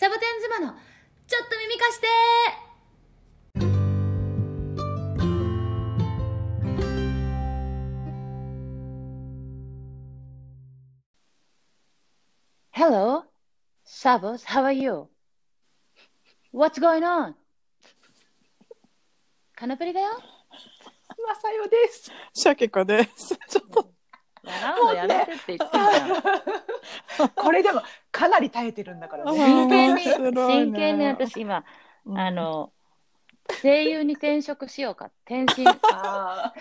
サボテン妻のちょっと耳貸して「Hello, Savos, how are you? What's going on? カナプリだよ まさよです。シャケコです。ちょっと、笑うのやめてって言ってんじゃん これでもかなり耐えてるんだからね。真剣に、真剣に私今、うんあの、声優に転職しようか。転身。あ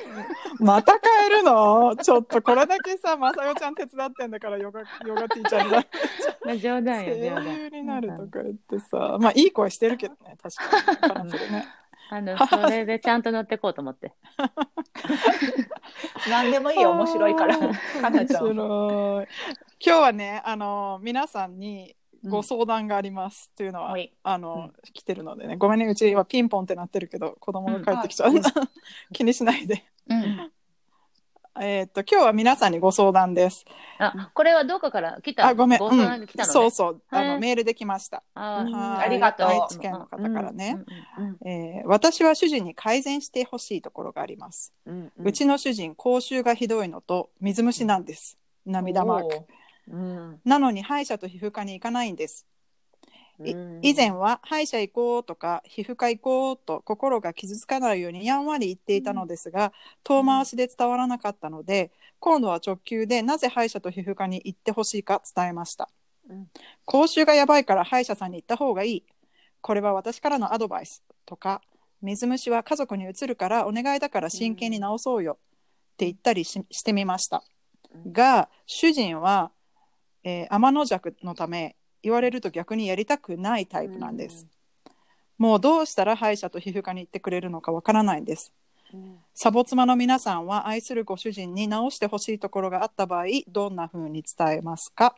また変えるの？ちょっとこれだけさ、まさよちゃん手伝ってんだからヨガ、ヨガティーチャーになる。ま あ冗談よ、声冗談。優になるとか言ってさ、まあいい声してるけどね、確かに。ね。あの、それでちゃんと乗ってこうと思って。ー 何でもいいよ面白いから。かなちゃん。面白い。今日はね、あの、皆さんにご相談がありますっていうのは、はいあの、来てるのでね、ごめんね、うちはピンポンってなってるけど、子供が帰ってきちゃう。うん 気にしないで。うん。えーっと、今日は皆さんにご相談です。あ、これはどこから来た？あ、ごめん。ご相談が来たのね。そうそう。あの、はいメールできました。あありがとう愛知県の方からね。うんうんえー私は主人に改善してほしいところがあります。うんうちの主人、口臭がひどいのと水虫なんです。涙マーク。うんなのに歯医者と皮膚科に行かないんです。以前は歯医者行こうとか皮膚科行こうと心が傷つかないようにやんわり言っていたのですが、遠回しで伝わらなかったので今度は直球でなぜ歯医者と皮膚科に行ってほしいか伝えました、うん。口臭がやばいから歯医者さんに行った方がいい。これは私からのアドバイスとか水虫は家族にうつるからお願いだから真剣に治そうよって言ったりししてみました。が主人は、えー天の弱のため言われると逆にやりたくないタイプなんです、もうどうしたら歯医者と皮膚科に行ってくれるのかわからないんです。うん。サボ妻の皆さんは愛するご主人に直してほしいところがあった場合どんな風に伝えますか？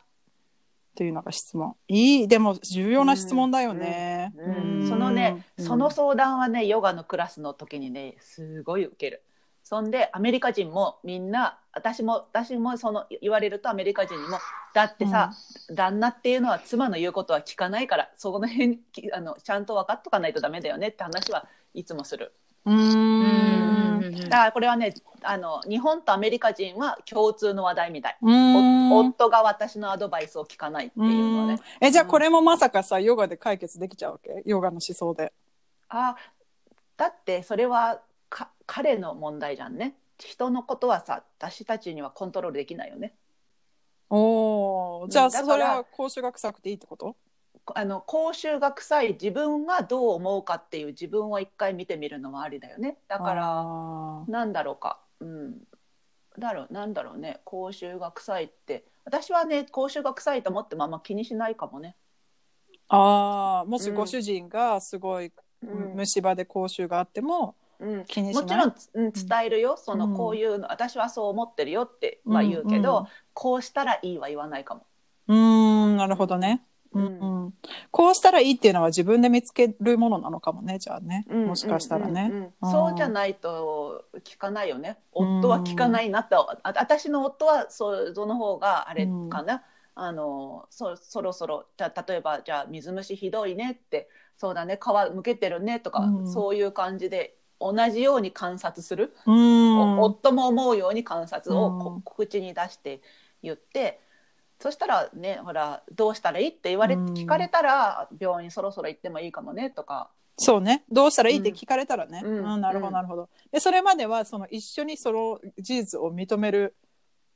というのが質問。いい。でも重要な質問だよね、うん。うん。そのね、うん。その相談はねヨガのクラスの時にねすごい受ける。そんでアメリカ人もみんな私も私もその言われるとアメリカ人にもだってさ、旦那っていうのは妻の言うことは聞かないからそこの辺きあのちゃんと分かっとかないとダメだよねって話はいつもする。うん。んだからこれはねあの日本とアメリカ人は共通の話題みたい。夫が私のアドバイスを聞かないっていうのはね。えじゃあこれもまさかさヨガで解決できちゃうわけ？ヨガの思想で。あだってそれはか彼の問題じゃんね。人のことはさ私たちにはコントロールできないよね。おー。じゃあそれは口臭が臭くていいってこと？あの口臭が臭い自分がどう思うかっていう自分を一回見てみるのはありだよね。だからなんだろうか。うん。だろうなんだろうね。口臭が臭いって。私はね口臭が臭いと思ってもあんま気にしないかもね、あー。もしうん。ご主人がすごいうん。虫歯で口臭があってもうん、気にしない？もちろん、うん、伝えるよ、そのうんこういうの私はそう思ってるよっては言うけど、うんうん。こうしたらいいは言わないかも。うーんなるほどね、ううんんうん、こうしたらいいっていうのは自分で見つけるものなのかもねじゃあね、もしかしたらね、うん。うんうんそうじゃないと聞かないよね。夫は聞かないなと、あ私の夫はそその方があれかな、あのそそろそろじゃあ例えばじゃあ水虫ひどいねって。そうだね。皮むけてるねとか、うん。そういう感じで同じように観察する、夫も思うように観察を口に出して言って。そしたらねほらどうしたらいいって言われ、うん。聞かれたら病院そろそろ行ってもいいかもねとか。そうね。どうしたらいいって聞かれたらね、うん。うんなるほうん。どなるほど。でそれまではその一緒にその事実を認める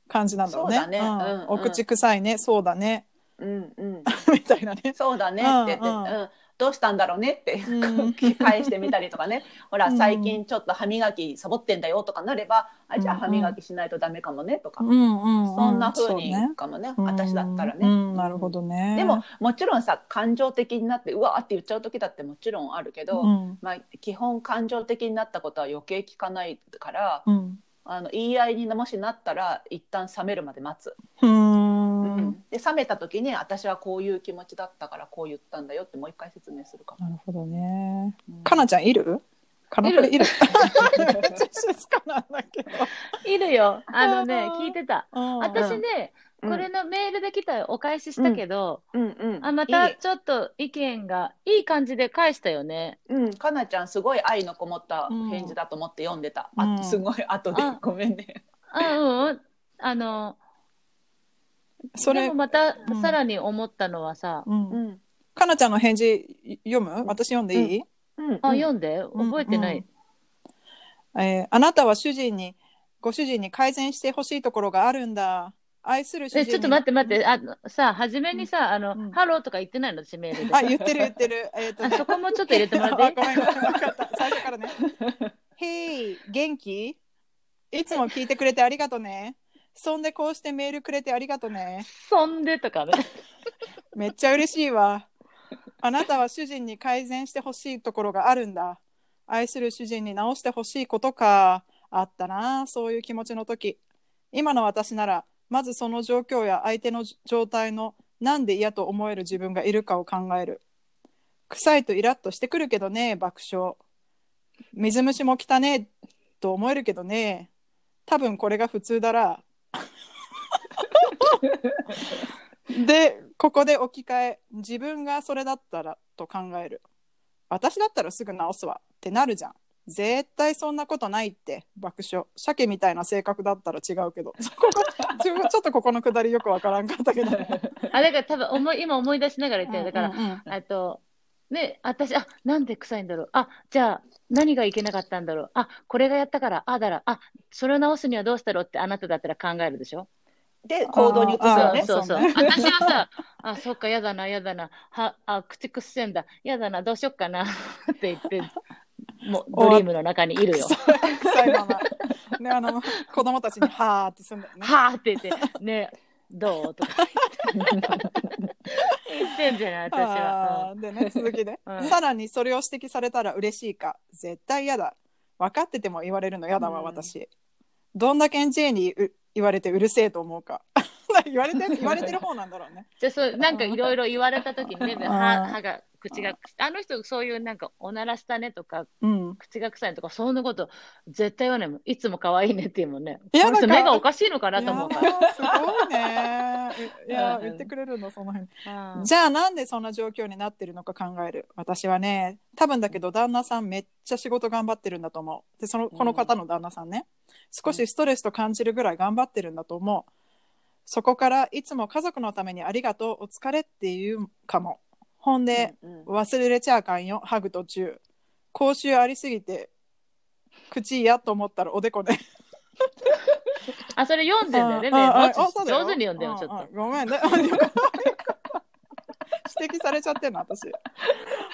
感じなんだろうね。そうだね。ん。うんうん。お口臭いね。そうだね。うんうん。みたいなね。そうだねって。言って、うん。うんうんどうしたんだろうねってうん。返してみたりとかね。ほらうん。最近ちょっと歯磨きサボってんだよとかなればあじゃあうん歯磨きしないとダメかもねとか、うんうんうん。そんな風にかもね。うん私だったらね。うんなるほどね。でももちろんさ感情的になってうわーって言っちゃう時だってもちろんあるけど、うん。まあ、基本感情的になったことは余計聞かないからうん。あの言い合いにもしなったら一旦冷めるまで待つ。うーんで冷めた時に私はこういう気持ちだったからこう言ったんだよってもう一回説明するかも。なるほどね。うん。かなちゃんいる？かなこれいる。いるよ。あのね、聞いてた。うん。私ね、うん。これのメールで来たお返ししたけど、うん。うん。あまたちょっと意見がいい感じで返したよね。うん、かなちゃんすごい愛のこもった返事だと思って読んでた。うん。あすごい後で。あ。ごめんね。あうん。うん。あのそれでも、またうん。さらに思ったのはさ、うん。うん。かなちゃんの返事読む？私読んでいい、うん、あ読んで。うん覚えてない。えーあなたは主人にご主人に改善してほしいところがあるんだ。愛する主人に。えちょっと待って待って。あのさ初めにさあの、うん。ハローとか言ってないの？私メールで。あ言ってる言ってる。えっ、とあねそこもちょっと入れてもらっていい？あごめんごめん。分かった。最初からね Hey 元気？いつも聞いてくれてありがとねそんでこうしてメールくれてありがとね。そんでとかね。めっちゃ嬉しいわ。あなたは主人に改善してほしいところがあるんだ。愛する主人に直してほしいことかあったな。そういう気持ちの時。今の私ならまずその状況や相手の状態のなんで嫌と思える自分がいるかを考える。臭いとイラッとしてくるけどね爆笑。水虫も来たねと思えるけどね。多分これが普通だらでここで置き換え自分がそれだったらと考える。私だったらすぐ直すわってなるじゃん。絶対そんなことないって爆笑。鮭みたいな性格だったら違うけど。そこがちょっとここのくだりよくわからんかったけど。あだから多分思い今思い出しながら言ってる。だから、うんうん。うんあとね私あなんで臭いんだろう。あじゃあ何がいけなかったんだろう。あこれがやったからあだらあそれを直すにはどうしたろうってあなただったら考えるでしょで行動に移すよね。そうそうそう。ね私はさあそっかやだなやだな。はあ口くっせんだ。やだなどうしよっかな って言ってもうドリームの中にいるよ。臭いまま。ねあの子供たちに「はーってすんだよね。はあって言ってねどう？とか。言って言ってんじゃない私は、でね続きで、うん。さらにそれを指摘されたら嬉しいか。絶対嫌だ。分かってても言われるの嫌だわ、うん。私。どんだけ J にう言われてうるせえと思うか。言われて言われてる方なんだろうね。じゃあそうなんかいろいろ言われた時にねん。歯歯が口があの人そういうなんかおならしたねとかうん。口が臭いとかそんなこと絶対言わないもん。いつも可愛いねって言うもんね。いや目がおかしいのかなと思う。からすごいね。いや うん言ってくれるのその辺。うん。じゃあなんでそんな状況になってるのか考える？私はね多分だけど旦那さんめっちゃ仕事頑張ってるんだと思う。でそのこの方の旦那さんね少しストレスと感じるぐらい頑張ってるんだと思う。そこからいつも家族のためにありがとうお疲れっていうかも。ほんで、うんうん。忘れちゃあかんよ。ハグ途中。口臭ありすぎて口嫌と思ったらおでこで。あそれ読んでんだよね上手に読んでよちょっと。ごめんね。指摘されちゃってんの私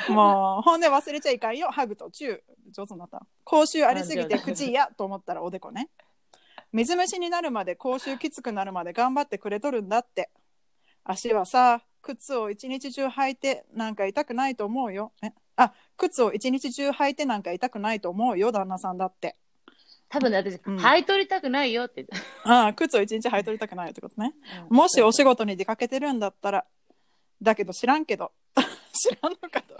もうほんで忘れちゃいかんよ。ハグとチュー。上手になった。口臭ありすぎて口嫌と思ったらおでこね。水虫になるまで口臭きつくなるまで頑張ってくれとるんだって。足はさ靴を一日中履いてなんか痛くないと思うよ。え？あ靴を一日中履いてなんか痛くないと思うよ旦那さんだって。多分ね私、うん。履い取りたくないよって言って。ああ靴を一日履いとりたくないってことね。うん。もしお仕事に出かけてるんだったら、だけど知らんけど、知らんのかと。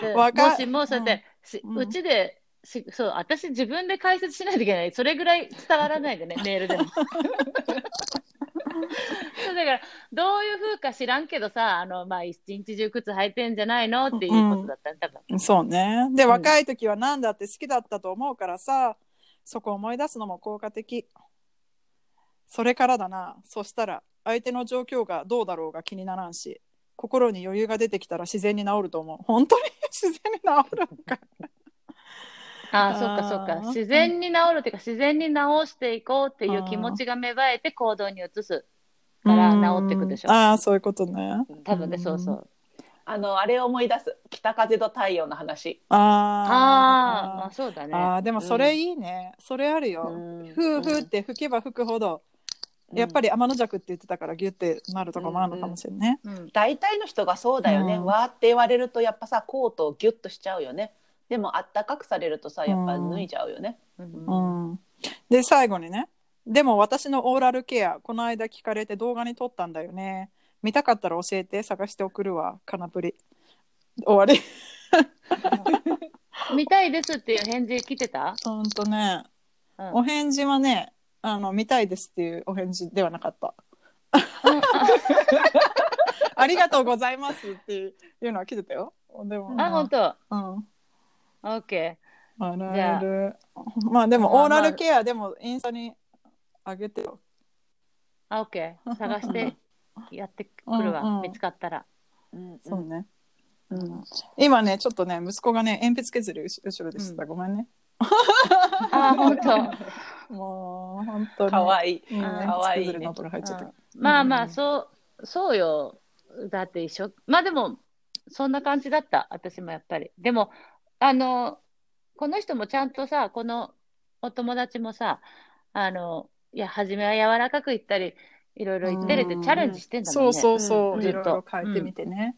でわかもしもそうやって、しうん。うちでしそう私自分で解説しないといけない。それぐらい伝わらないでね メールでも。そうだからどういう風か知らんけどさあのまあ一日中靴履いてんじゃないの？っていうことだったね多分。そうね。で、うん。若い時は何だって好きだったと思うからさ、そこを思い出すのも効果的。それからだな。そしたら、相手の状況がどうだろうが気にならんし、心に余裕が出てきたら自然に治ると思う。本当に 自然に治るのか。ああそっかそっあーか自然に治るっていうか自然に治していこうっていう気持ちが芽生えて行動に移すから治っていくでしょうんああ、そういうことね。多分ねそうそうあのあれを思い出す北風と太陽の話。ああーああそうだねああ、でもそれいいね。それあるよ。うんふうふうって吹けば吹くほど、やっぱり天の弱って言ってたからギュってなるとこもあるのかもしれんね。うん大体の人がそうだよね、うん。わーって言われるとやっぱさコートをギュッとしちゃうよね。でもあったかくされるとさやっぱ脱いじゃうよね、うんうん、で最後にねでも私のオーラルケアこの間聞かれて動画に撮ったんだよね。見たかったら教えて探して送るわカナプリ。終わり。見たいですっていう返事来てた、ほんとね。うん。お返事はねあの見たいですっていうお返事ではなかった ありがとうございますっていうのは来てたよ。でも、あ、本当。うん。オッケあじゃあるまあでも、まあオーラルケアでもインスタにあげてよ。ー。あ、オッケー。探してやってくるわ。うんうん見つかったら。うんそうね。うん、今ね、ちょっとね、息子がね、鉛筆削り後後ろでした。ごめんね。あ、本当。もう、本当に。かわいい。かわいいね筆削りの音が入っちゃった。まあまあ、そう、そうよ。だって一緒。まあでも、そんな感じだった。私もやっぱり。でも、あの、この人もちゃんとさ、このお友達もさ、あの、いや、初めは柔らかく言ったり、いろいろ言ってるってうんチャレンジしてんだもんね。そうそうそう、うんいろいろ変えてみてね。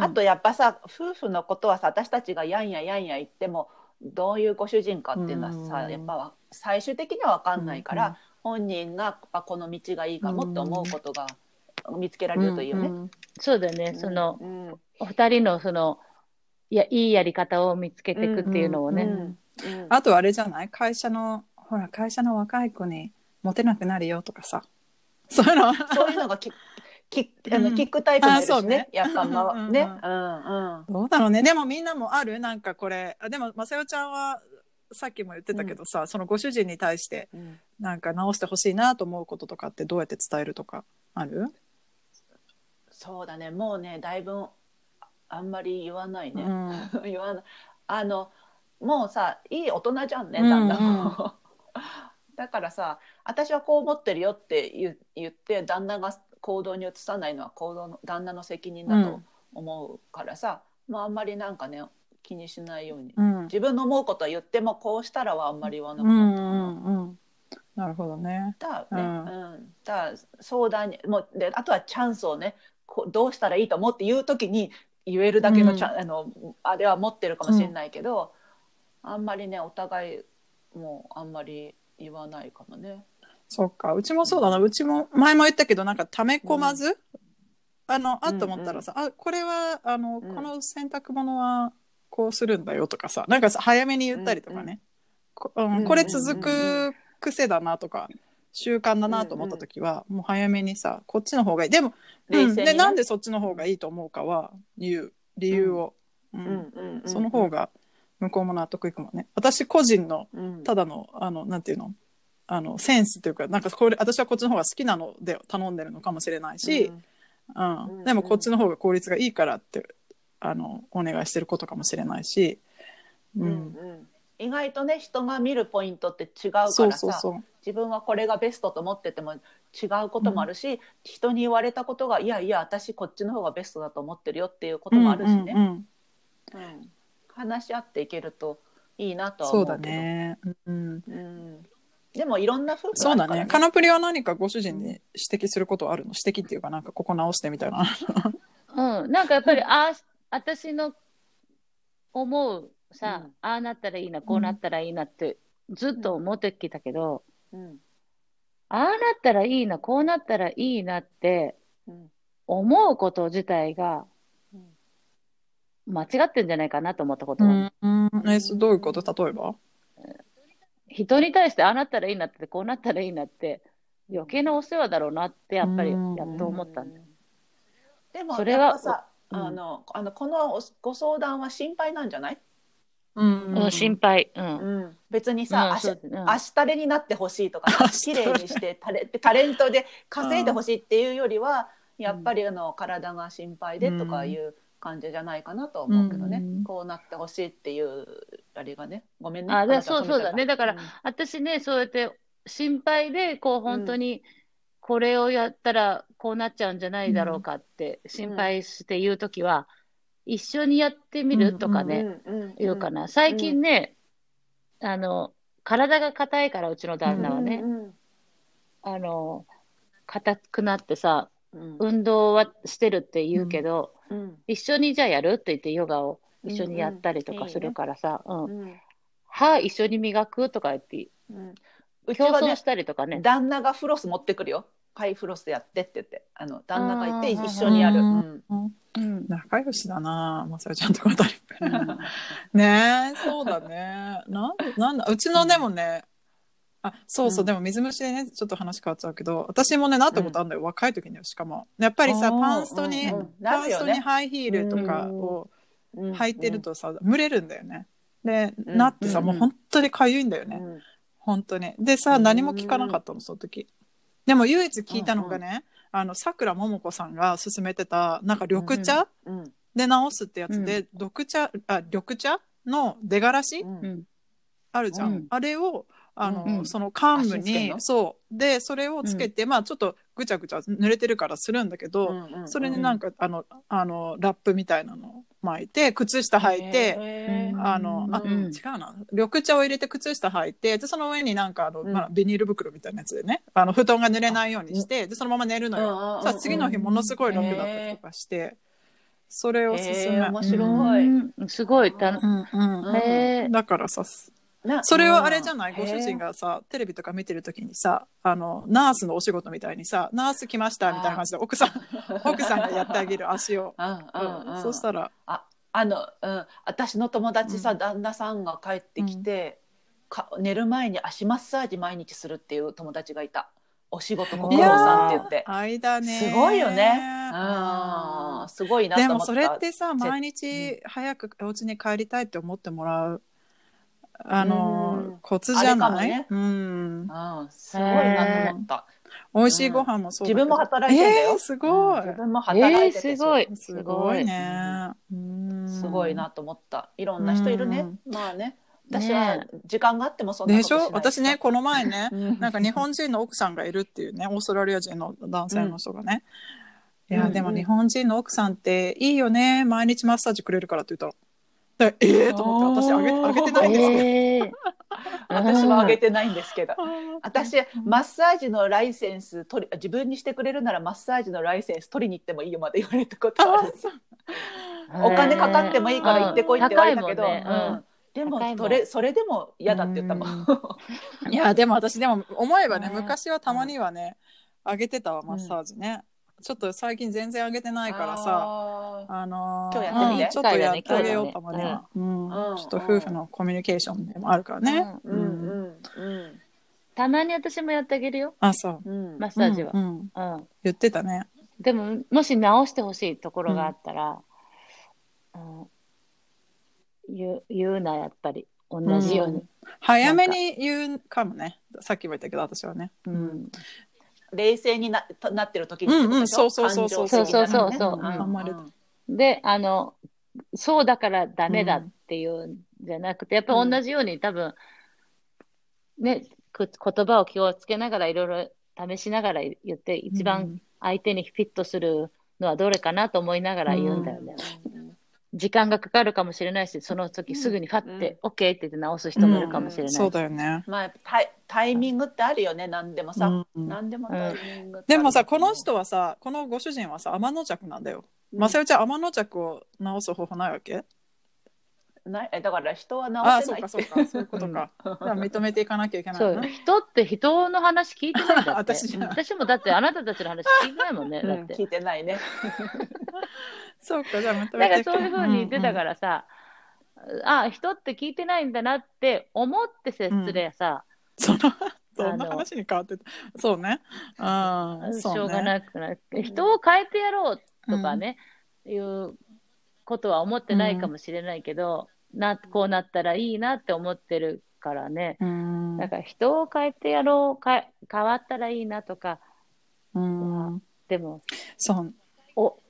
あとやっぱさ夫婦のことはさ私たちがやんややんや言ってもどういうご主人かっていうのはさ、うんやっぱわ最終的には分かんないから、うん本人があこの道がいいかもって思うことが見つけられるといいよね。うんそうだよね。その、うんお二人のその、いや、いいやり方を見つけていくっていうのをね。うんうんあとあれじゃない？会社の、ほら、会社の若い子にモテなくなるよとかさ。そういうの。そういうのがききあのうん聞くタイプもいるしね。あそうね。やっぱまあね。うんうん。どうだろうね。でもみんなもある？なんかこれ。あでも、まさよちゃんは、さっきも言ってたけどさ、そのご主人に対して、うん。なんか直してほしいなと思うこととかってどうやって伝えるとかある、そうだね。もうねだいぶあんまり言わないね。うん。言わない。あのもうさいい大人じゃんねうん旦那も、だからさ私はこう思ってるよって言言って旦那が行動に移さないのは行動の旦那の責任だと思うからさ、まあ、あんまりなんかね気にしないように、うん。自分の思うことは言ってもこうしたらはあんまり言わなくうなった。かな。んうんうん。なるほどね。だね、ううん。ん、だ相談にもうであとはチャンスをねこうどうしたらいいと思って言う時に言えるだけのチャン、あのあれは持ってるかもしれないけど、あんまりねお互いもうあんまり言わないかもね。そっか。うちもそうだな。うちも前も言ったけど、なんか溜め込まず、あの、あっと思ったらさ、あ、これは、あの、うんこの洗濯物はこうするんだよとかさ、なんかさ早めに言ったりとかね。こうんうんこれ続く癖だなとか、習慣だなと思った時は、もう早めにさ、こっちの方がいい。でも、うん、で、なんでそっちの方がいいと思うかは言う。理由を。うんうんうんうんその方が向こうも納得いくもんね。私個人のうんただの、あの、なんていうの？あの、センスというか、なんかこれ、私はこっちの方が好きなので頼んでるのかもしれないし、うん。うんでもこっちの方が効率がいいからって、あの、お願いしてることかもしれないし、う。うんんうん意外とね人が見るポイントって違うからさそうそうそう。自分はこれがベストと思ってても違うこともあるし、人に言われたことがいやいや私こっちの方がベストだと思ってるよっていうこともあるしね、うんうんうんうん話し合っていけるといいなとはそう思うけどだね。うん。うん、でもいろんな夫婦そうだね。カナプリは何かご主人に指摘することはあるの？指摘っていうか、なんかここ直してみたいな。うん、なんかやっぱり、ああ、私の思うさ、うん。ああなったらいいな、こうなったらいいなってずっと思ってきたけど、うん。ああなったらいいな、こうなったらいいなってうん。思うこと自体がうん。間違ってんじゃないかなと思ったことが、うん。うん。え、そどういうこと？例えば？人に対してああなったらいいなって、こうなったらいいなって余計なお世話だろうなってやっぱりうん。やっと思ったんだよ。でもそれはさ、うん。あのあのこのご相談は心配なんじゃない、うん。うん、心配。うん。別にさ、うん足そううん。足垂れになってほしいとか 綺麗にしてタレタレントで稼いでほしいっていうよりは、やっぱりあの体が心配でとかいう感じじゃないかなと思うけどね、うん。こうなってほしいっていうあれがね。ごめんね。あでなたが止めちゃったそうそうだね。だから私ね、そうやって心配で、こう、本当に、これをやったらこうなっちゃうんじゃないだろうかって心配して言うときは、一緒にやってみるとかうん。ね、うん。うん。言うかな。最近ね、あの、体が硬いから、うちの旦那はね、うん。あの、硬くなってさ、うん運動はしてるって言うけど、うん。一緒にじゃあやる？って言ってヨガを一緒にやったりとかするからさ、うん。うん。歯一緒に磨くとか言って、うん。競はね争したりとかね。旦那がフロス持ってくるよ。はいフロスやってって言って。あの旦那がいて一緒にやる、ううん。んうん。仲良しだなまさよちゃんとこあたり。う んねえ、そうだね。なん、なんだ、うちのでもね、あそうそう、うん。でも水虫でねちょっと話変わっちゃうけど私もねなったことあるんだよ、若い時にはしかも。やっぱりさパンストに、うんうん。なパンストにハイヒールとかをうん。履いてるとさ、蒸れるんだよね。で、うん。なってさ、うんもう本当にかゆいんだよね、うん。本当に。でさ、うん。何も聞かなかったのその時。でも唯一聞いたのがね、あのさくらももこさんが勧めてたなんか緑茶うんで治すってやつで、緑茶あ緑茶の出がらし、うんうん。あるじゃん、うん。あれをあの、うんその患部にそう。でそれをつけて、まあちょっとぐちゃぐちゃ濡れてるからするんだけど、うんうんそれになんか、あのあのラップみたいなのを巻いて靴下履いて、あのあ、うん違うな。緑茶を入れて靴下履いてでその上になんかあの、うん。まあ、ビニール袋みたいなやつでねあの布団が濡れないようにしてでそのまま寝るのよ、うんうんうんさあ次の日ものすごい楽だったりとかして、それをおすすめ、へー。面白い。うん。すごい。たうんうんだからさなそれはあれじゃない、うん。ご主人がさテレビとか見てる時にさあのナースのお仕事みたいにさナース来ましたみたいな感じで奥さん奥さんがやってあげる足を、うんうんうん。そしたら。ああの、うん、私の友達さ、うん。旦那さんが帰ってきて、か寝る前に足マッサージ毎日するっていう友達がいた。お仕事ご苦労さんって言って。間ねすごいよね。うん。すごいなと思った。でもそれってさぜ毎日早くお家に帰りたいって思ってもらうあの、うん。コツじゃない、ね。うん、うん、すごいなと思った。美味しいご飯もそうだけど、自分も働いてんだよ。えーすごい、自分もえ働いてて、ーすごい。すごいね、うん。すごいなと思った。いろんな人いるね、うん。まあね。私はね時間があってもそんなこでしょ？私ねこの前ねうん。なんか日本人の奥さんがいるっていうねオーストラリア人の男性の人がね、いやうんでも日本人の奥さんっていいよね。毎日マッサージくれるからって言ったの。でええー、と思って私あげあげてないんですけど。えー。私はあげてないんですけど。あ私マッサージのライセンス取り自分にしてくれるならマッサージのライセンス取りに行ってもいいよまで言われたことあるお金かかってもいいから行ってこいって言われたけど、でもそれそれでも嫌だって言ったもん。いやでも私でも思えばね ね。昔はたまにはねあげてたわマッサージね、ちょっと最近全然あげてないからささあのー今日やってみて。うんちょっとやってあげようたまには、うん。うん。ちょっと夫婦のコミュニケーションでもあるからね、うんうんうんうん。たまに私もやってあげるよ。あそう。うん。マッサージは。う、んうん。うん言ってたね。でももし直してほしいところがあったら、うん。言う言うなやっぱり。同じように、早めに言うかもね。さっきも言ったけど私はね、ううんん冷静にななってる時にってことでしょ？うんうんそうそうそうそう。そうそうであのそうだからダメだっていうんじゃなくて、やっぱり同じように多分ねく言葉を気をつけながらいろいろ試しながら言って一番相手にフィットするのはどれかなと思いながら言うんだよね。時間がかかるかもしれないし、その時すぐにファって、OK って言って直す人もいるかもしれない。そうだよね、まあタイタイミングってあるよね何でもさ、うん。何でもタイミングってあるでもさこの人はさこのご主人はさ天の着なんだよ。まさよちゃん天の着を直す方法ないわけ？ない。えだから人はあ直せない。ってそうかそうか。そういうことか、じゃあ認めていかなきゃいけない人って人の話聞いてないんだって。私私もだってあなたたちの話聞いてないもんね、だって。うん聞いてないね そうかじゃあ認めてだからそういうふうに言ってたからさ、あ人って聞いてないんだなって思って接すればさ、そのそんな話に変わってた。そうね。うんそうね。しょうがなくなる人を変えてやろうとかね、いうことは思ってないかもしれないけど、なこうなったらいいなって思ってるからね、うん。だから人を変えてやろうか変わったらいいなとかうん。でもそう。お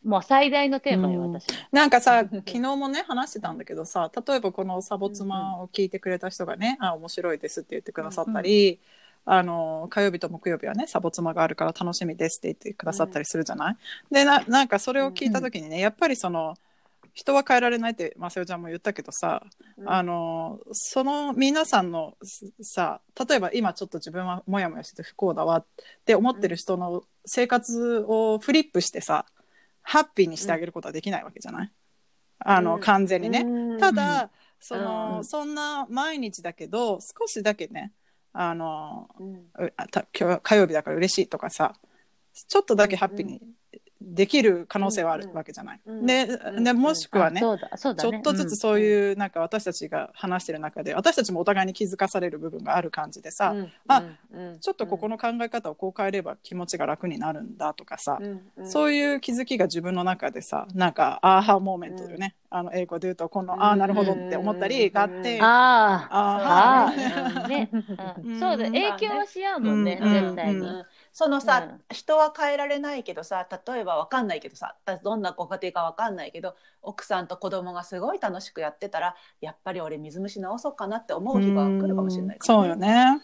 もう最大のテーマよ、うん。私。の。なんかさ昨日もね話してたんだけどさ例えばこの「サボ妻」を聞いてくれた人がね「あ面白いです」って言ってくださったり、あの火曜日と木曜日はね「サボ妻」があるから楽しみですって言ってくださったりするじゃない、でななんかそれを聞いた時にねやっぱりその人は変えられないってまさよちゃんも言ったけどさ、うん。あのその皆さんのさ例えば今ちょっと自分はモヤモヤしてて不幸だわって思ってる人の生活をフリップしてさハッピーにしてあげることはできないわけじゃない、あのうん。完全にね。うん。ただ、その、うん。そんな毎日だけど少しだけねあのうん。うあた今日は火曜日だから嬉しいとかさちょっとだけハッピーにできる可能性はあるうんわけじゃない。うんでうんでもしくはね、ね。ちょっとずつそういうなんか私たちが話してる中で私たちもお互いに気づかされる部分がある感じでさ、あちょっとここの考え方をこう変えれば気持ちが楽になるんだとかさ、そういいう気づきが自分の中でさなんかアーハーモーメントよね、あの英語で言うとこの、うんああなるほどって思ったりがあって、うん。ああ、あーああ、ね、ううん。ん、そうだ、影響はし合うもんね、うん絶対に。うんそのさ、うん。人は変えられないけどさ例えばわかんないけどさどんなご家庭かわかんないけど奥さんと子供がすごい楽しくやってたらやっぱり俺水虫直そうかなって思う日が来るかもしれない、そうよ。ね。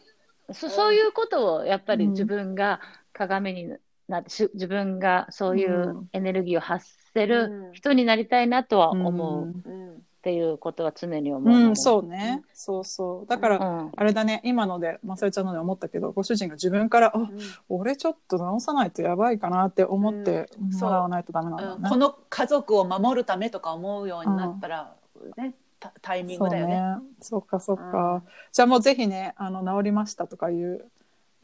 そそういうことをやっぱりうん自分が鏡になって、し自分がそういううんエネルギーを発せる人になりたいなとは思うっうんていうことは常に思う。うん、う。そうね。そうそう。だから、ん、あれだね、今ので、まさえちゃんので思ったけど、ご主人が自分から、あ、俺ちょっと直さないとやばいかなって思ってうんもらわないとダメなんだこの家族を守るためとか思うようになったら、ねタタイミングだよね。そうね。か、そうか。うんじゃあもうぜひね、あの、治りましたとかいう、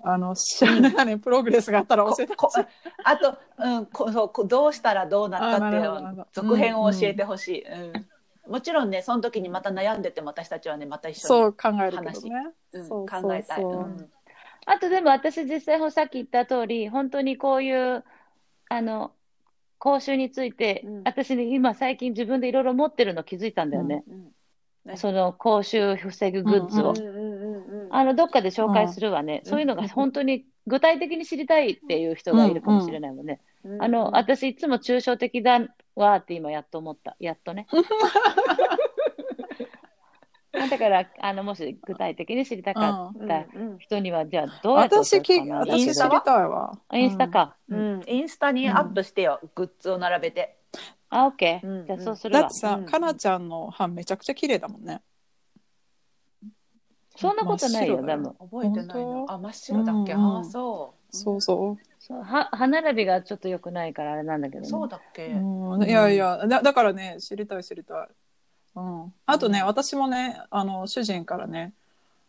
あの、知らないね、プログレスがあったら教えてほこしい。あと、うん、こそうこどうしたらどうなったって続編を教えてほしい、うん。もちろんねその時にまた悩んでても私たちはねまた一緒にそう考えるけどね。うん考えたい、あとでも私実際さっき言った通り、本当にこういう、あの、講習について、うん。私ね、今最近自分でいろいろ持ってるの気づいたんだよね。うんその講習防ぐグッズを。うんうんうんうんうんあの、どっかで紹介するわね。そういうのが本当に具体的に知りたいっていう人がいるかもしれないもんね。うんあの、私いつも抽象的だわって今やっと思った。やっとね。だから、あの、もし具体的に知りたかうんったうん人には、じゃあどうやって私き、私知りたいわ。インスタか。ううんんインスタにアップしてよ、グッズを並べてあ、オッケうんー。じゃあそうするわだって。さ、うんかなちゃんの歯めちゃくちゃ綺麗だもんね。そんなことないよ、真っ白だよ。でも。覚えてないの。あ真っ白だっけ、うんうん。ああそう。そうそう。そうは歯並びがちょっと良くないからあれなんだけどね。そうだっけ、うん、いやいやだだからね知りたい知りたい、うん、あとね、うん私もねあの主人からね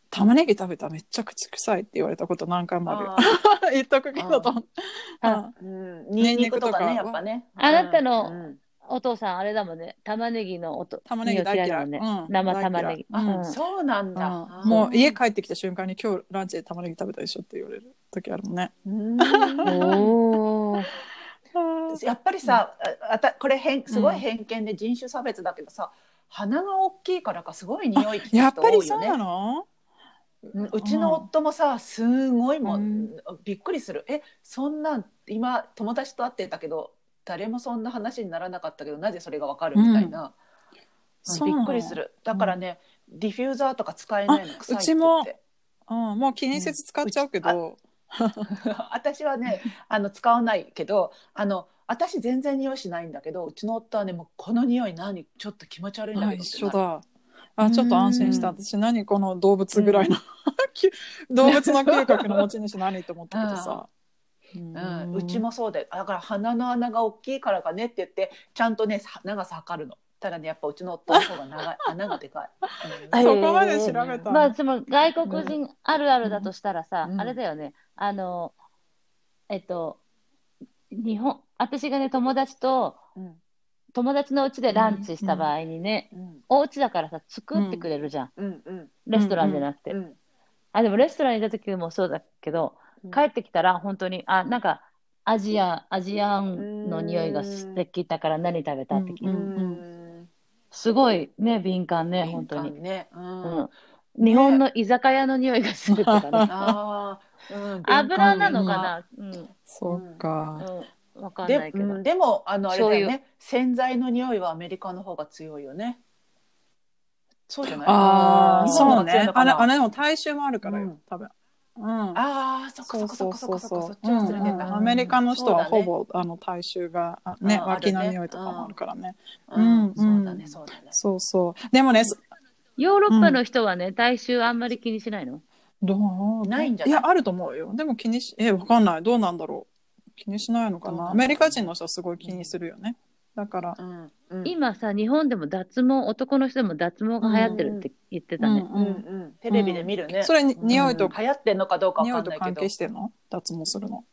玉ねぎ食べたらめっちゃ口臭いって言われたこと何回もあるよ。あ 言っとくけどと、うん。ニンニクとかねやっぱね。あなたのうんお父さん、あれだもんね。玉ねぎの音。玉ねぎ大嫌いだもんね。うん。生玉ねぎ。大嫌い。うん。そうなんだ、うん。もう家帰ってきた瞬間に今日ランチで玉ねぎ食べたでしょって言われる時あるもんね。うん。お ー。やっぱりさ、ああたこれ変すごい偏見で人種差別だけどさ、鼻が大きいからかすごい匂いきやっ人ぱりそう多いよねなの？うんうちの夫もさすごいもう、うん。びっくりする。えそんなん今友達と会ってたけど誰もそんな話にならなかったけどなぜそれがわかるみたいな、うなのっくりする。だからね、ディフューザーとか使えないの臭いってうちもうん、もう気にせず使っちゃうけど、私はね あの使わないけどあの私全然匂いしないんだけどうちの夫はねもうこの匂い何？ちょっと気持ち悪いんだあけど一緒だ。あちょっと安心した。うん。私何この動物ぐらいの、き動物の嗅覚の持ち主何と思ったけどさ、うん、うちもそうでだから鼻の穴が大きいからかねって言ってちゃんとねさ長さ測るの。ただねやっぱうちの夫の方が長い。穴がでかい、うん。そこまで調べたまあ、でも外国人あるあるだとしたらさ、うん。あれだよね。あの、えっと、日本、私がね、友達と、うん。友達の家でランチした場合にね、うん。お家だからさ、作ってくれるじゃん。うん。うん。レストランじゃなくて。うん。あ、でもレストランにいた時もそうだけど、帰ってきたら本当に、あ、なんか、アジア、アジアンの匂いがしてきたから何食べたって聞いて、ううん。んすごいね、敏感ね、本当に。ね、うん。うん。日本の居酒屋の匂いがするとかね。あー、うん、油なのかな、うん。そうか、うん、わかんないけど。でもあのあれだよ醤ね洗剤の匂いはアメリカの方が強いよね。そうじゃない？ああそうね。あれあれでも大衆もあるからよ、うん。多分うん。ああそっかそそうっかそっかそっか。そっち忘れてうんうんたアメリカの人はほそうだね。ぼ、あの大衆があね脇の匂いとかもあるからね、うん。うんそうだねそうだね。そうそう。でもねそヨーロッパの人はね、体臭あんまり気にしないの？どう？ないんじゃない？やあると思うよ。でも気にしえわかんない。どうなんだろう。気にしないのかな。アメリカ人の人はすごい気にするよね。だからうんうん。今さ、日本でも脱毛、男の人でも脱毛が流行ってるって言ってたね。うんうんテレビで見るね。それに匂いと、流行ってんのかどうかわ匂いと関かんないけど。係してんの？脱毛するの？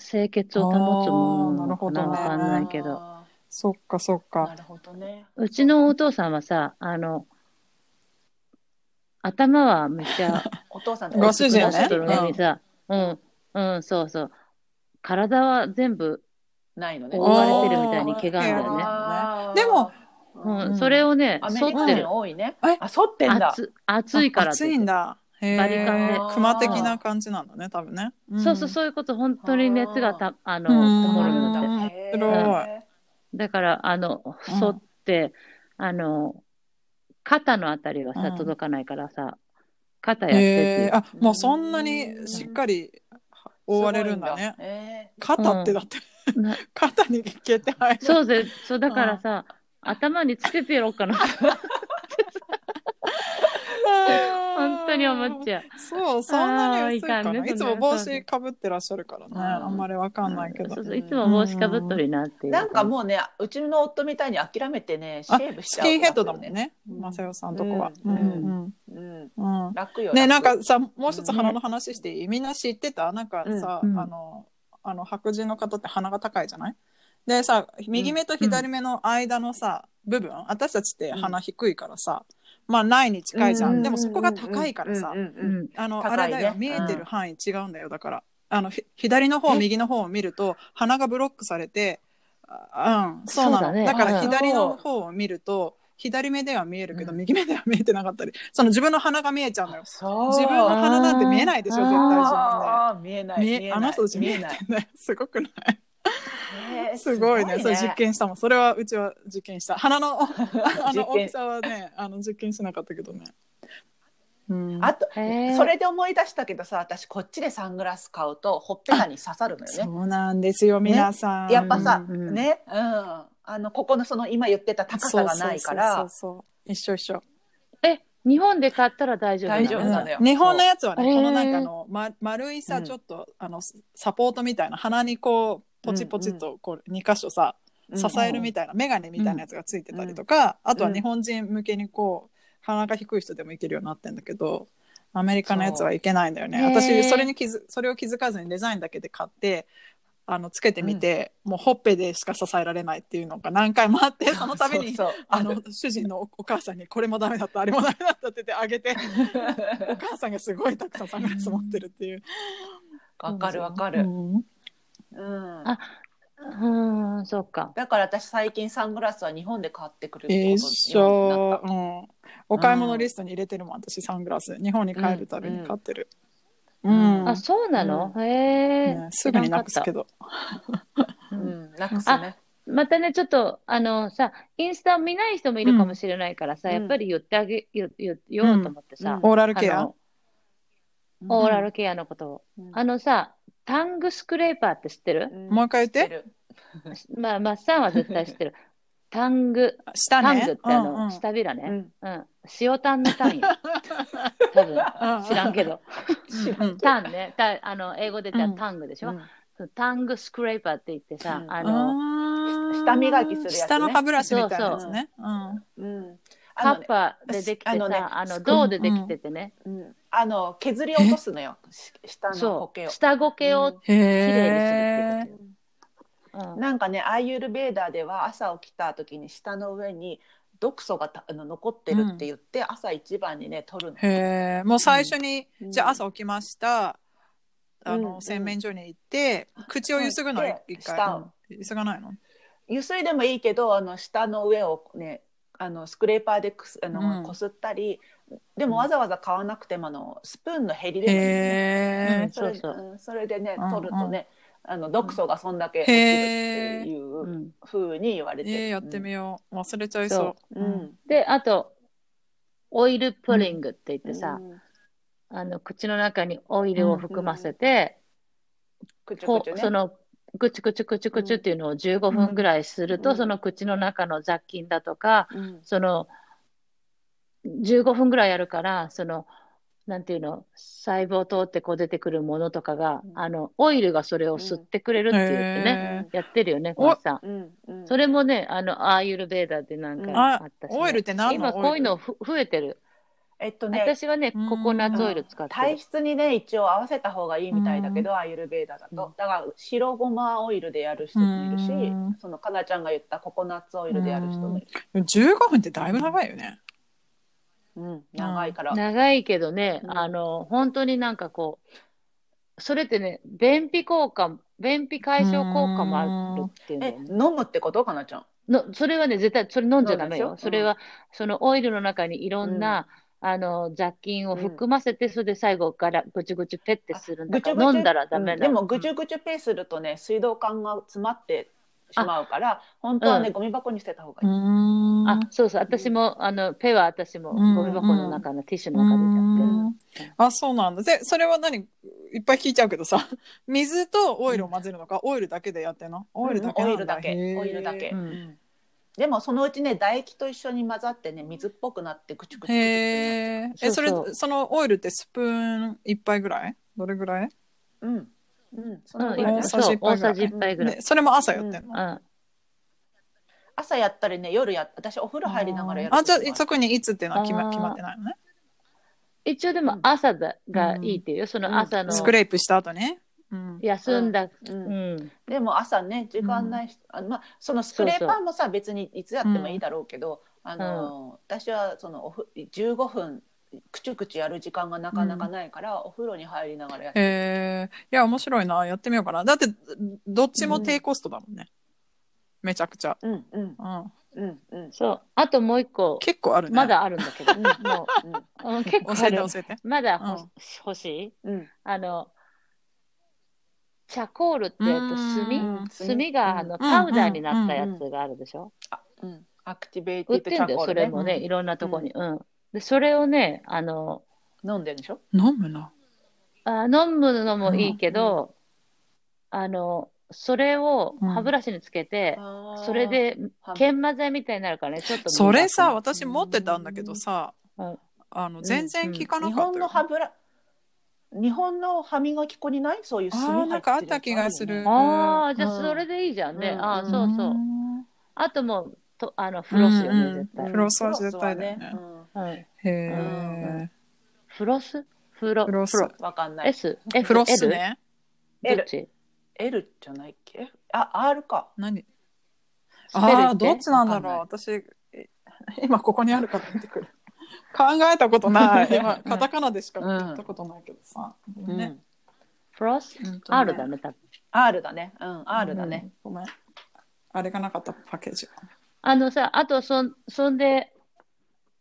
清潔を保つものなのかなあーなるほどねわかんないけど。あそっかそっか。ーなるほどね。うちのお父さんはさ、あの、頭はめっちゃ お父さんご主人ね。出してるのにさ、うん、うん、そうそう。体は全部、ないのね。覆われてるみたいに毛があるんだよねでも、うん。うん。それをね、剃ってる。人。多いね。え？あ、剃ってんだ。熱熱いから暑いんだ。へバリカンで。ー熊的な感じなんだね、多分ね。そうそう、そういうこと、本当に熱がた、あの、うん。こもるうんのって。へー面白だから、あの、剃って、あの、肩のあたりはさ、うん。届かないからさ、肩やってあ、もうそんなにしっかり覆われるんだね。え肩ってだって、な肩に毛って入る。そうぜ、そう、だからさ、頭につけてやろうかな。本当に思っちゃう。そう、そんなに薄いかな。いかんねいつも帽子かぶってらっしゃるからね。うんあんまりわかんないけどそう。そういつも帽子かぶっとるなっていう。なんかもうね、うちの夫みたいに諦めてね、シあェーブしちゃう。スキンヘッドだもん。ね。うんマサヨさんとこは。ううんんうん。うんうん。楽よ。ね、なん楽かさ、もう一つ鼻の話していい？みんな知ってた？なんかさ、うんあの、あの、白人の方って鼻が高いじゃない？でさ、右目と左目の間のさ、部分、私たちって鼻低いからさ、まあ、ないに近いじゃん。でもそこが高いからさうん、うんううんん。あの、ねあれだよ、見えてる範囲違うんだよ、だから。あの、ひ左の方、右の方を見ると、鼻がブロックされて、あうん、そうなの。だねだからうん左の方を見ると、左目では見えるけど、うん右目では見えてなかったり、その自分の鼻が見えちゃうのよ。そう。自分の鼻なんて見えないでしょ、絶対自分ああ、見えない。で。見見えないえあの人たち見えてない。すごくないへーすごいね。それ実験したもん。それはうちは実験した。鼻の あの実験大きさはね、あの実験しなかったけどね。うん、あと、へーそれで思い出したけどさ、私こっちでサングラス買うとほっぺたに刺さるのよね。そうなんですよ、皆さん。やっぱさ、うんうんね、うん、あのここのその今言ってた高さがないから、そうそうそうそう。一緒一緒。え、日本で買ったら大丈夫なの？大丈夫なのよ。日本のやつはね、このなんかあの、ま、丸いさ、うんちょっとあのサポートみたいな鼻にこうポチポチとこう2箇所さ、うん。支えるみたいな、メガネみたいなやつがついてたりとか、あとは日本人向けにこう鼻が低い人でもいけるようになってんだけどアメリカのやつはいけないんだよね。私それに気づそれを気づかずにデザインだけで買ってあのつけてみて、もうほっぺでしか支えられないっていうのが何回もあって そのためにあの主人のおお母さんにこれもダメだったあれもダメだったって言ってあげてお母さんがすごいたくさんサングラス持ってるっていう。わかるわかる、うん。うん。あうん、そうか。だから私最近サングラスは日本で買ってくることに一な緒、った。う。ん、お買い物リストに入れてるもん私サングラス。日本に帰るたびに買ってる。うん、あ、そうなの、へえ、ねすぐになくすけど。うん、なくすね。またね、ちょっと、あのさ、インスタを見ない人もいるかもしれないからさ、うん。やっぱり言ってあげ、言言言おうと思ってさ、うん。オーラルケア？オーラルケアのことを。うん。あのさ、タングスクレーパーって知ってる、うん。もう一回言って。知る。まあ、マッサンは絶対知ってる。タング、下ね。タングってあの、うんうん。下びらね。うん。うん。塩タンのタンよ。多分、知らんけど。うんうん。タンね。たあの、英語で言ったうん。らタングでしょ、うタングスクレーパーって言ってさ、うん。あの、下磨きするやつね。下の歯ブラシみたいなやつね。うん。カッあのねパでできてさ、あの,、あのね銅でできててね。うん。あの削り落とすのよ。し下のそう。苔を。下苔を、うん。へえうん。なんかねアーユルベーダーでは朝起きた時に下の上に毒素がたあの残ってるって言って、朝一番にね取るの。へえもう最初に、うん。じゃあ朝起きました。あの、うん洗面所に行って口をゆすぐの一回。を。ゆすがないの？ゆすいでもいいけどあの下の上をねあのスクレーパーでくすあの、うん。こすったりでもわざわざ買わなくてもあのスプーンのヘリでもいいのね、へそれそうそう。うんそれでねうん。取るとね、あの毒素がそんだけ落ちるっていううん風に言われて。る、えー、やってみよう。忘れちゃいそう。う。ん、うん。で、あと、オイルプリングって言ってさ、うん。あの、口の中にオイルを含ませて、その、ぐちゅぐちゅぐちゅぐちゅっていうのを15分ぐらいすると、うん。その口の中の雑菌だとか、うん。その、15分ぐらいやるから、その、なんていうの、細胞通ってこう出てくるものとかが、うん。あの、オイルがそれを吸ってくれるって言ってね、へやってるよね、お小松さん。うんうん。それもね、あの、アーユルベーダでなんかうん。あったしね、オイルって何の今こういうのふ増えてる。えっとね私はね、うん。ココナッツオイル使って体る。質にね一応合わせた方がいいみたいだけど、アーユルベーダだと、うん。だから白ごまオイルでやる人もいるし、うん。そのかなちゃんが言ったココナッツオイルでやる人もいる、15分ってだいぶ長いよね。うん。長いから、長いけどね、うん。あの、本当になんかこう、それってね、便秘効果、便秘解消効果もあるっていうんだえよね。飲むってことかなちゃん？のそれはね、絶対、それ飲んじゃダメよ。それは、そのオイルの中にいろんな、あの、雑菌を含ませて、それで最後からぐちゅぐちゅペッてするんだから、飲んだらダメなの。うん。でもぐちゅぐちゅペーするとね水道管が詰まってしまうから本当はね、うん。ゴミ箱に捨てた方がいい、ん。あ、そうそう、私も、あの、ペは私も、うんゴミ箱の中のティッシュの中でやってる。あ、そうなんだ。で、それは何？いっぱい聞いちゃうけどさ、水とオイルを混ぜるのか、オイルだけでやってんの？オイルだけオイルだけ。オイルだけ、でもそのうちね唾液と一緒に混ざってね水っぽくなってぐちゅぐちえ。え、それそうそう、そのオイルってスプーン一杯ぐらい？どれぐらい？うんうんそうん、のぐらいだよ大さじ一杯ぐらい。そう大さじ一杯ぐらい。でそれも朝やってんの、うん。朝やったりね夜や私お風呂入りながらやるあ、じゃ特にいつっていうのは決ま決まってないのね？一応でも朝だがいいっていうよ、その朝の。スクレープした後ね。うん。休んだ、ううん。ん、でも朝ね時間ないし、あまあそのスクレーパーもさ別にいつやってもいいだろうけど、あの私はそのおふ15分くちゅくちゅやる時間がなかなかないから、お風呂に入りながらやって、えー、いや、面白いな。やってみようかな。だって、どっちも低コストだもんね。めちゃくちゃ。うんうん。うん。うんうん。そう。あともう一個、結構あるね。まだあるんだけど、もうんう、うん、結構教えてある。教えて。まだほ、うん。欲しい？うん。あの、チャコールって、えっと、うん。炭？炭炭が、あの、うんパウダーになったやつがあるでしょ？あうん。アクティベーテ売ィッドってん。だよ、チャコールねそれもね、いろん。なとこに。うん。で、それをね、あの、飲んでるでしょ？飲むな。あ飲むのもいいけど、あの、それを歯ブラシにつけて、それでは研磨剤みたいになるからね、ちょっとそれさ、磨私持ってたんだけどさ、うん。あの、全然効かな日本かったよ。の歯ブラ日本の歯磨き粉にない？そういうあ炭ーなんかあった気がする。ああ、じゃうんあそれでいいじゃんね。うん。ああ、うんそうそう。ん。あともう、とあの、フロスよね、うんうん。絶対。フロスは絶対だよねうんうんへえ。フロス？フロフロスフロわかんない。S? F? フロスね。L? どっち？L じゃないっけ？あ、R か。何？ああ、どっちなんだろう。わ私、え今ここにあるから見てくる。考えたことない。今、カタカナでしか言ったことないけどさ。うんね。フロス ?R だね、多分。R だね。うん、R だね。ごめん。あれがなかったパッケージ。あのさ、あとそん、そんで、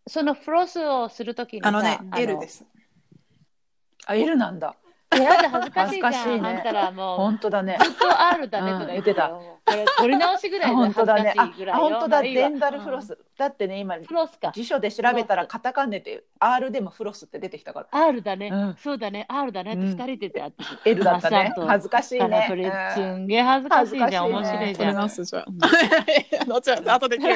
そのフロスをするときにさ、あのね、あ L です。あ、L なんだ。いやだ、恥ずかしいじゃん。恥ずかしいねあんたらもう、本当だね。ずっと R だねとか言ってたよ。これ、取り直しぐらいで恥ずか本当だね。あしいぐ、らい本当だ。まあいいわデンタルフロス。だってね、今、フロスか。辞書で調べたらカタカナで R でもフロスって出てきたから。R だね、うんそうだね、R だね二人でてあって。L だったね恥ずかしいね。カラフルすうんんげえ恥ずかしいじゃん。面白いじ取りゃん。直すじゃん。どっちだ後で。取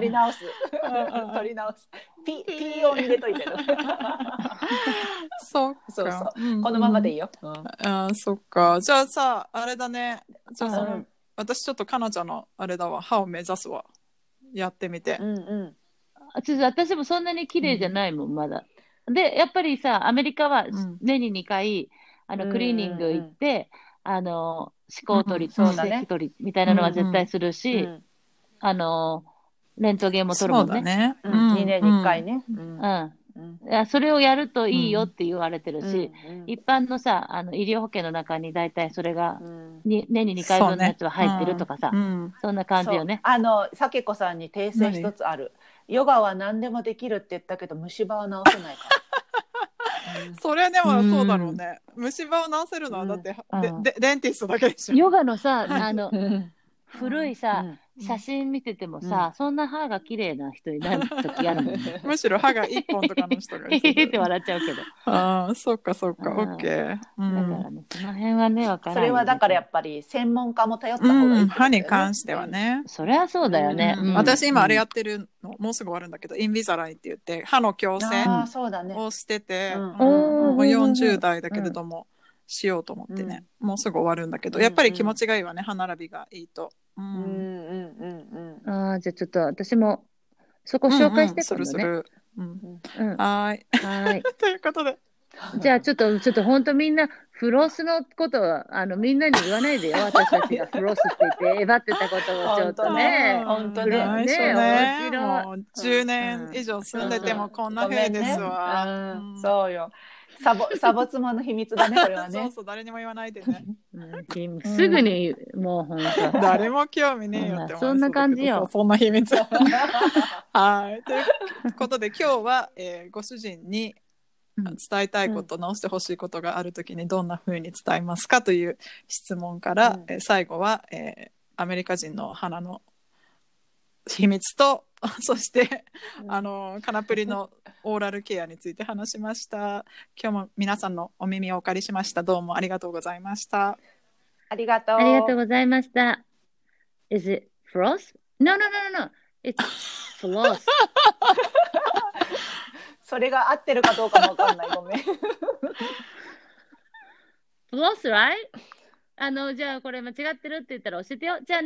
り直す。うん取り直す。ピ、ピ音入れといてる。そっか。そうそううんこのままでいいよ。うんあーそっか。じゃあさ、あれだね。じゃあその、うん私ちょっと彼女のあれだわ、歯を目指すわ。やってみて。うんうん。あちょっと私もそんなに綺麗じゃないもん、まだ。で、やっぱりさ、アメリカはん年に2回、あの、クリーニング行って、あの、歯垢取り、うんそうだね歯石取りみたいなのは絶対するし、うんあの、レントゲンも取そうるもんね。だね。うん2年に1回ね。ね。うんうん。うん。いやそれをやるといいよって言われてるし、うん一般のさ、あの、医療保険の中に大体それが、うん。に年に2回分のやつは入ってるとかさ、そ,、うんうん。んな感じよね。あの、さけこさんに訂正一つある。ヨガは何でもできるって言ったけど、虫歯は治せないから。それでもそうだろうね。虫歯を治せるのはだって、うん。ででデンティストだけでしょ。ヨガのさ、あの、うん。古いさ、うん写真見ててもさ、そんな歯が綺麗な人いない時あるもんね。むしろ歯が一本とかの人がいへへへって笑っちゃうけど。ああ、そっかそっか、うんオッケー。うだかんらね、その辺はね、わからない。それはだからやっぱり専門家も頼った方がいいね、歯に関してはね。そりゃそうだよね。うんうん私今あれやってるの、もうすぐ終わるんだけど、インビザライって言って、歯の矯正ああ、そうだね。をしてて、うんうんもう40代だけれども、しようと思ってね、もうすぐ終わるんだけど、うんやっぱり気持ちがいいわね、歯並びがいいと。ううんんうんうんうん。ああ、じゃあちょっと私も、そこ紹介してうんうんす今度ね。るする。うん、うん。はーい。はい。ということで。じゃあちょっと、ちょっと本当みんな、フロスのことは、あの、みんなに言わないでよ。私たちがフロスって言って、えばってたことをちょっとね。本当ねねね面白いもう10年以上住んでてもこんな風ですわ。うんうんそうよ。サボサボ妻の秘密だね これはね。そうそう、誰にも言わないでね。うんすぐに、もう本当。誰も興味ねえよって思いそんな感じよそうそんな秘密。はい。ということで今日は、えーご主人にうん伝えたいこと、直してほしいことがあるときにどんな風に伝えますかという質問から、うんえー最後は、えーアメリカ人の花の秘密と そして、あのカナプリのオーラルケアについて話しました。今日も皆さんのお耳をお借りしました。どうもありがとうございました。ありがとう。ありがとうございました。Is it floss? No, no, no, no, no. It's floss. それが合ってるかどうかもわかんない。ごめん。floss, right? あの、じゃあこれ間違ってるって言ったら教えてよ。じゃあね。